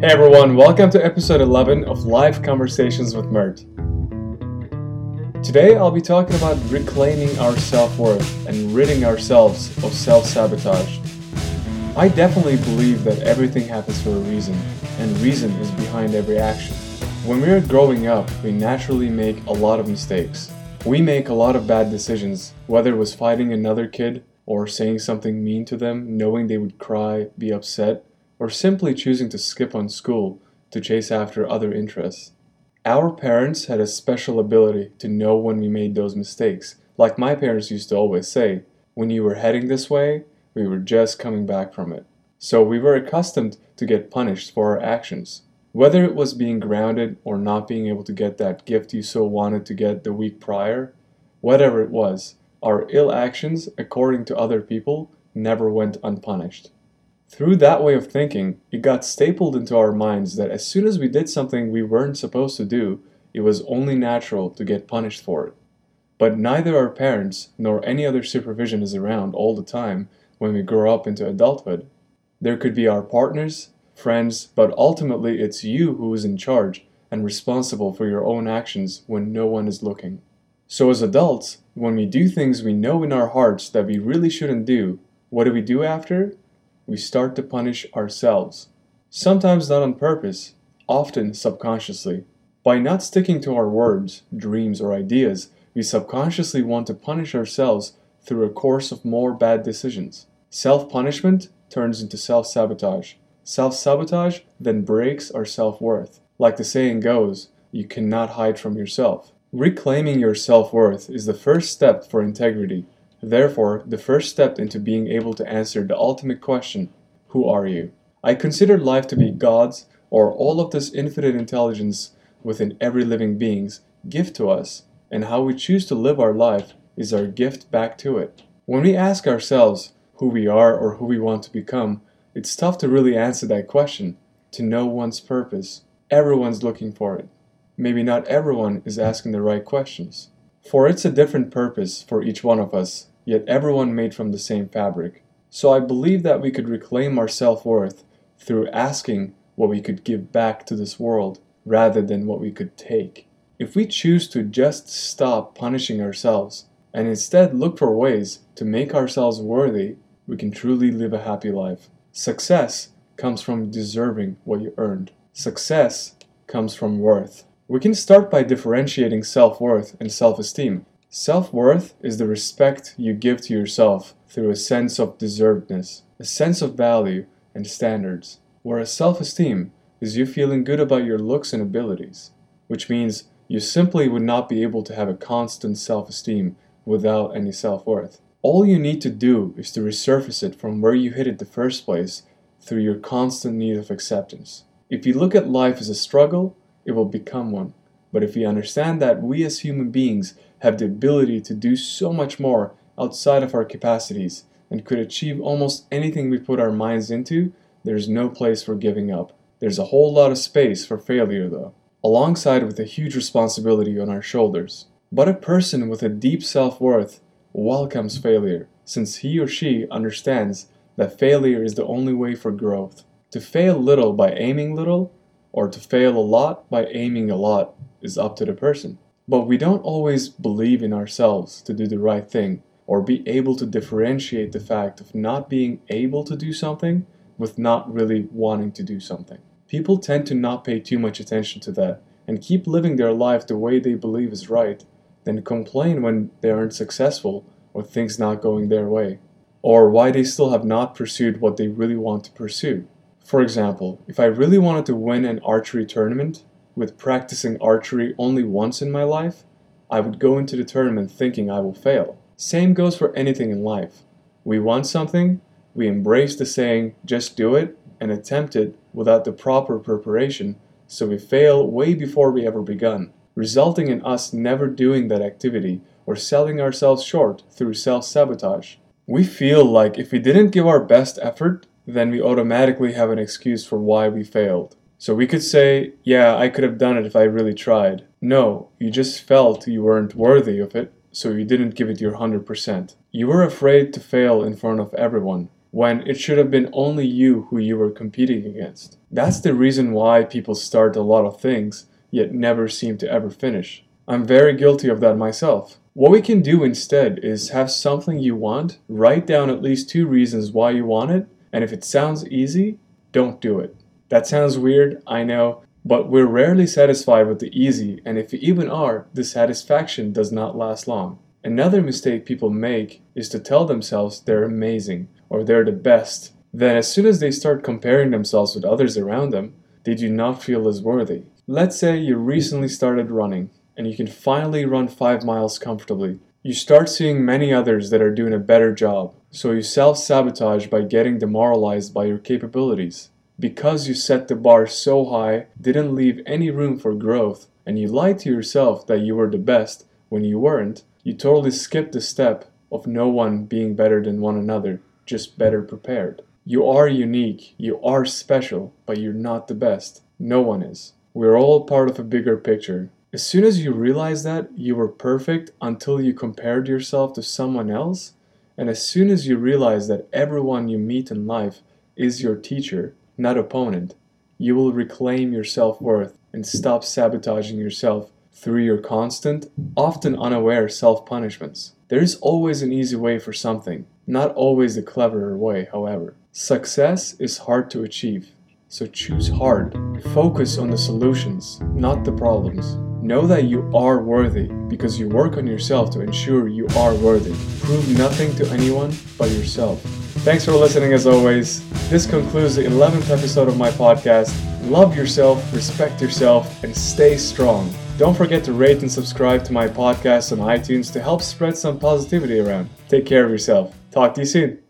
Hey everyone, welcome to episode 11 of Live Conversations with Mert. Today I'll be talking about reclaiming our self worth and ridding ourselves of self sabotage. I definitely believe that everything happens for a reason, and reason is behind every action. When we're growing up, we naturally make a lot of mistakes. We make a lot of bad decisions, whether it was fighting another kid, or saying something mean to them, knowing they would cry, be upset, or simply choosing to skip on school to chase after other interests. Our parents had a special ability to know when we made those mistakes. Like my parents used to always say, when you were heading this way, we were just coming back from it. So we were accustomed to get punished for our actions. Whether it was being grounded or not being able to get that gift you so wanted to get the week prior, whatever it was, our ill actions, according to other people, never went unpunished. Through that way of thinking, it got stapled into our minds that as soon as we did something we weren't supposed to do, it was only natural to get punished for it. But neither our parents nor any other supervision is around all the time when we grow up into adulthood. There could be our partners, friends, but ultimately it's you who is in charge and responsible for your own actions when no one is looking. So, as adults, when we do things we know in our hearts that we really shouldn't do, what do we do after? We start to punish ourselves. Sometimes not on purpose, often subconsciously. By not sticking to our words, dreams, or ideas, we subconsciously want to punish ourselves through a course of more bad decisions. Self punishment turns into self sabotage. Self sabotage then breaks our self worth. Like the saying goes, you cannot hide from yourself. Reclaiming your self worth is the first step for integrity Therefore, the first step into being able to answer the ultimate question Who are you? I consider life to be God's, or all of this infinite intelligence within every living being's, gift to us, and how we choose to live our life is our gift back to it. When we ask ourselves who we are or who we want to become, it's tough to really answer that question, to know one's purpose. Everyone's looking for it. Maybe not everyone is asking the right questions. For it's a different purpose for each one of us, yet everyone made from the same fabric. So I believe that we could reclaim our self worth through asking what we could give back to this world rather than what we could take. If we choose to just stop punishing ourselves and instead look for ways to make ourselves worthy, we can truly live a happy life. Success comes from deserving what you earned. Success comes from worth. We can start by differentiating self worth and self esteem. Self worth is the respect you give to yourself through a sense of deservedness, a sense of value and standards, whereas self esteem is you feeling good about your looks and abilities, which means you simply would not be able to have a constant self esteem without any self worth. All you need to do is to resurface it from where you hit it the first place through your constant need of acceptance. If you look at life as a struggle, it will become one. But if we understand that we as human beings have the ability to do so much more outside of our capacities and could achieve almost anything we put our minds into, there's no place for giving up. There's a whole lot of space for failure, though, alongside with a huge responsibility on our shoulders. But a person with a deep self worth welcomes failure, since he or she understands that failure is the only way for growth. To fail little by aiming little, or to fail a lot by aiming a lot, is up to the person. But we don't always believe in ourselves to do the right thing or be able to differentiate the fact of not being able to do something with not really wanting to do something. People tend to not pay too much attention to that and keep living their life the way they believe is right, then complain when they aren't successful or things not going their way, or why they still have not pursued what they really want to pursue. For example, if I really wanted to win an archery tournament, with practicing archery only once in my life, I would go into the tournament thinking I will fail. Same goes for anything in life. We want something, we embrace the saying, just do it, and attempt it without the proper preparation, so we fail way before we ever begun, resulting in us never doing that activity or selling ourselves short through self sabotage. We feel like if we didn't give our best effort, then we automatically have an excuse for why we failed. So we could say, yeah, I could have done it if I really tried. No, you just felt you weren't worthy of it, so you didn't give it your 100%. You were afraid to fail in front of everyone, when it should have been only you who you were competing against. That's the reason why people start a lot of things, yet never seem to ever finish. I'm very guilty of that myself. What we can do instead is have something you want, write down at least two reasons why you want it, and if it sounds easy, don't do it. That sounds weird, I know, but we're rarely satisfied with the easy, and if we even are, the satisfaction does not last long. Another mistake people make is to tell themselves they're amazing or they're the best. Then, as soon as they start comparing themselves with others around them, they do not feel as worthy. Let's say you recently started running and you can finally run 5 miles comfortably. You start seeing many others that are doing a better job, so you self sabotage by getting demoralized by your capabilities. Because you set the bar so high, didn't leave any room for growth, and you lied to yourself that you were the best when you weren't, you totally skipped the step of no one being better than one another, just better prepared. You are unique, you are special, but you're not the best. No one is. We're all part of a bigger picture. As soon as you realize that, you were perfect until you compared yourself to someone else, and as soon as you realize that everyone you meet in life is your teacher, not opponent, you will reclaim your self worth and stop sabotaging yourself through your constant, often unaware self punishments. There is always an easy way for something, not always the cleverer way, however. Success is hard to achieve, so choose hard. Focus on the solutions, not the problems. Know that you are worthy because you work on yourself to ensure you are worthy. Prove nothing to anyone but yourself. Thanks for listening as always. This concludes the 11th episode of my podcast. Love yourself, respect yourself, and stay strong. Don't forget to rate and subscribe to my podcast on iTunes to help spread some positivity around. Take care of yourself. Talk to you soon.